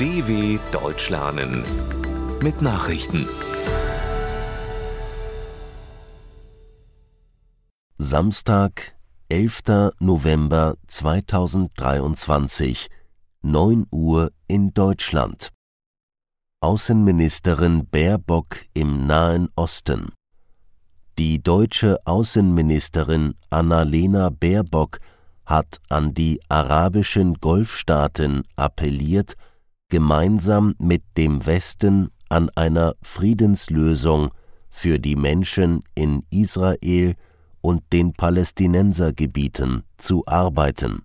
DW Deutsch lernen mit Nachrichten. Samstag, 11. November 2023, 9 Uhr in Deutschland. Außenministerin Baerbock im Nahen Osten. Die deutsche Außenministerin Annalena Baerbock hat an die arabischen Golfstaaten appelliert, gemeinsam mit dem Westen an einer Friedenslösung für die Menschen in Israel und den Palästinensergebieten zu arbeiten.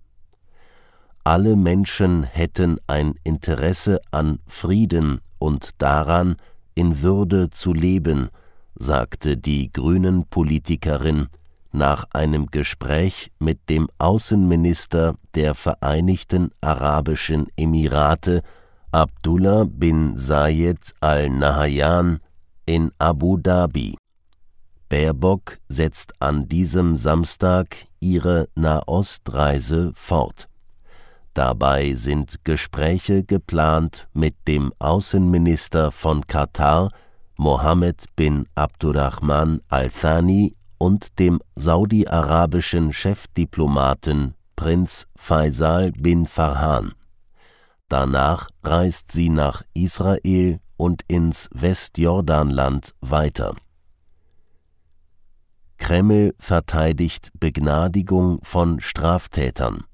Alle Menschen hätten ein Interesse an Frieden und daran, in Würde zu leben, sagte die grünen Politikerin nach einem Gespräch mit dem Außenminister der Vereinigten Arabischen Emirate Abdullah bin Zayed al Nahyan in Abu Dhabi. Baerbock setzt an diesem Samstag ihre Nahostreise fort. Dabei sind Gespräche geplant mit dem Außenminister von Katar, Mohammed bin Abdurrahman al-Thani und dem saudi-arabischen Chefdiplomaten Prinz Faisal bin Farhan. Danach reist sie nach Israel und ins Westjordanland weiter. Kreml verteidigt Begnadigung von Straftätern.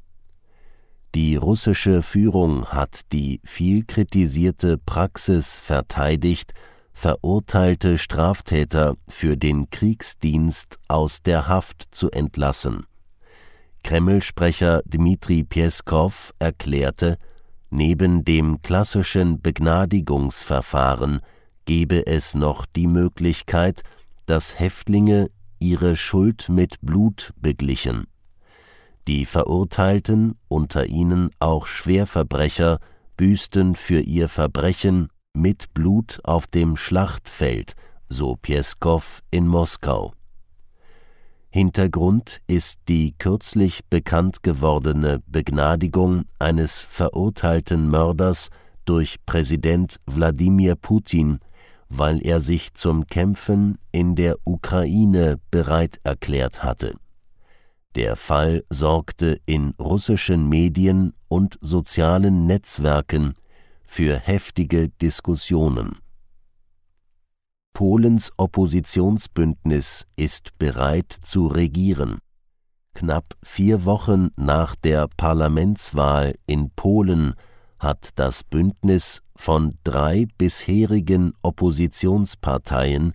Die russische Führung hat die viel kritisierte Praxis verteidigt, verurteilte Straftäter für den Kriegsdienst aus der Haft zu entlassen. Kreml-Sprecher Dmitri Pjeskow erklärte, neben dem klassischen Begnadigungsverfahren gebe es noch die Möglichkeit, dass Häftlinge ihre Schuld mit Blut beglichen. Die Verurteilten, unter ihnen auch Schwerverbrecher, büßten für ihr Verbrechen mit Blut auf dem Schlachtfeld, so Pjeskow in Moskau. Hintergrund ist die kürzlich bekannt gewordene Begnadigung eines verurteilten Mörders durch Präsident Wladimir Putin, weil er sich zum Kämpfen in der Ukraine bereit erklärt hatte. Der Fall sorgte in russischen Medien und sozialen Netzwerken für heftige Diskussionen. Polens Oppositionsbündnis ist bereit zu regieren. Knapp vier Wochen nach der Parlamentswahl in Polen hat das Bündnis von drei bisherigen Oppositionsparteien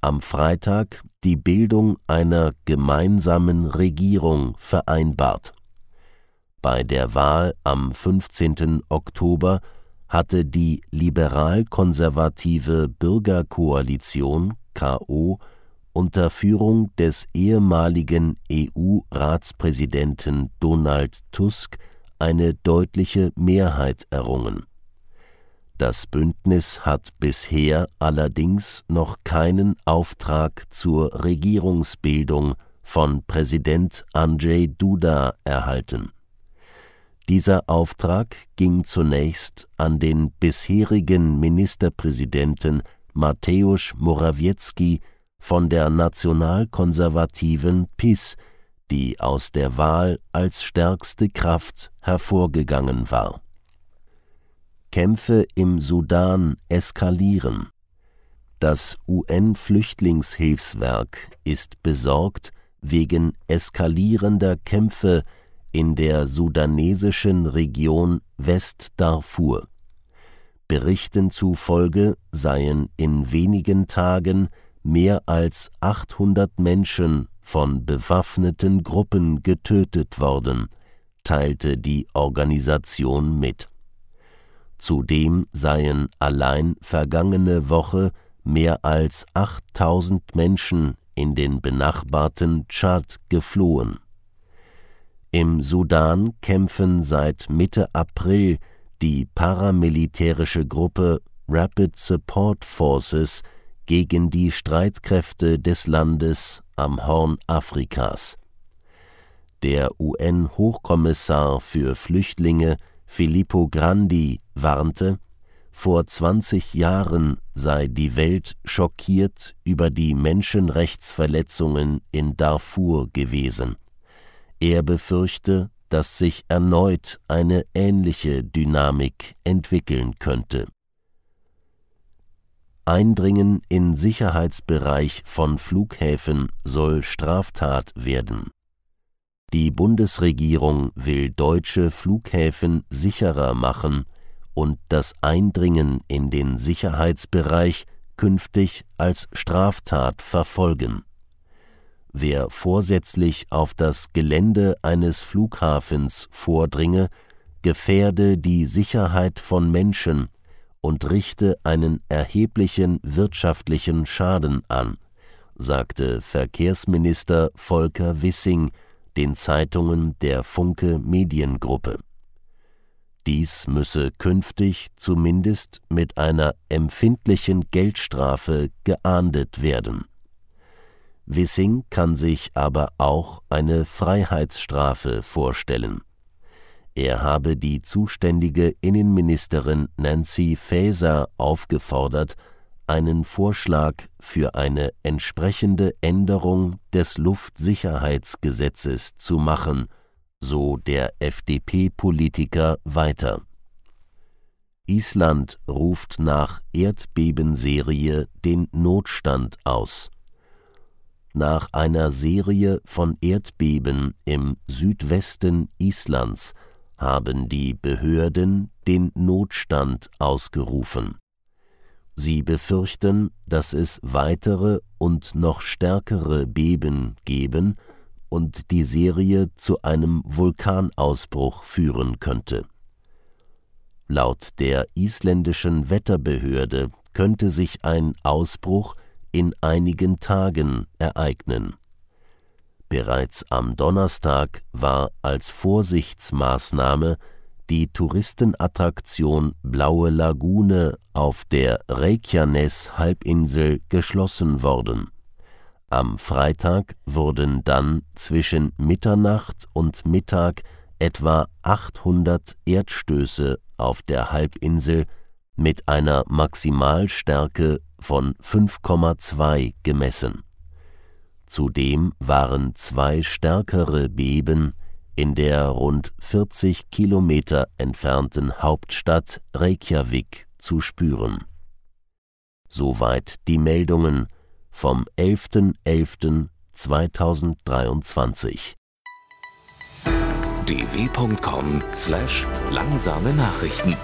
am Freitag die Bildung einer gemeinsamen Regierung vereinbart. Bei der Wahl am 15. Oktober hatte die liberal-konservative Bürgerkoalition KO unter Führung des ehemaligen EU-Ratspräsidenten Donald Tusk eine deutliche Mehrheit errungen. Das Bündnis hat bisher allerdings noch keinen Auftrag zur Regierungsbildung von Präsident Andrzej Duda erhalten dieser Auftrag ging zunächst an den bisherigen Ministerpräsidenten Mateusz Morawiecki von der nationalkonservativen PiS, die aus der Wahl als stärkste Kraft hervorgegangen war. Kämpfe im Sudan eskalieren. Das UN-Flüchtlingshilfswerk ist besorgt wegen eskalierender Kämpfe in der sudanesischen Region Westdarfur. Berichten zufolge seien in wenigen Tagen mehr als 800 Menschen von bewaffneten Gruppen getötet worden, teilte die Organisation mit. Zudem seien allein vergangene Woche mehr als 8000 Menschen in den benachbarten Tschad geflohen. Im Sudan kämpfen seit Mitte April die paramilitärische Gruppe Rapid Support Forces gegen die Streitkräfte des Landes am Horn Afrikas. Der UN-Hochkommissar für Flüchtlinge Filippo Grandi warnte, vor 20 Jahren sei die Welt schockiert über die Menschenrechtsverletzungen in Darfur gewesen. Er befürchte, dass sich erneut eine ähnliche Dynamik entwickeln könnte. Eindringen in Sicherheitsbereich von Flughäfen soll Straftat werden. Die Bundesregierung will deutsche Flughäfen sicherer machen und das Eindringen in den Sicherheitsbereich künftig als Straftat verfolgen. Wer vorsätzlich auf das Gelände eines Flughafens vordringe, gefährde die Sicherheit von Menschen und richte einen erheblichen wirtschaftlichen Schaden an, sagte Verkehrsminister Volker Wissing den Zeitungen der Funke Mediengruppe. Dies müsse künftig zumindest mit einer empfindlichen Geldstrafe geahndet werden. Wissing kann sich aber auch eine Freiheitsstrafe vorstellen. Er habe die zuständige Innenministerin Nancy Faeser aufgefordert, einen Vorschlag für eine entsprechende Änderung des Luftsicherheitsgesetzes zu machen, so der FDP-Politiker weiter. Island ruft nach Erdbebenserie den Notstand aus. Nach einer Serie von Erdbeben im Südwesten Islands haben die Behörden den Notstand ausgerufen. Sie befürchten, dass es weitere und noch stärkere Beben geben und die Serie zu einem Vulkanausbruch führen könnte. Laut der isländischen Wetterbehörde könnte sich ein Ausbruch in einigen Tagen ereignen. Bereits am Donnerstag war als Vorsichtsmaßnahme die Touristenattraktion Blaue Lagune auf der Reykjanes-Halbinsel geschlossen worden. Am Freitag wurden dann zwischen Mitternacht und Mittag etwa 800 Erdstöße auf der Halbinsel mit einer Maximalstärke von 5,2 gemessen. Zudem waren zwei stärkere Beben in der rund 40 Kilometer entfernten Hauptstadt Reykjavik zu spüren. Soweit die Meldungen vom 11.11.2023. dw.com/langsame Nachrichten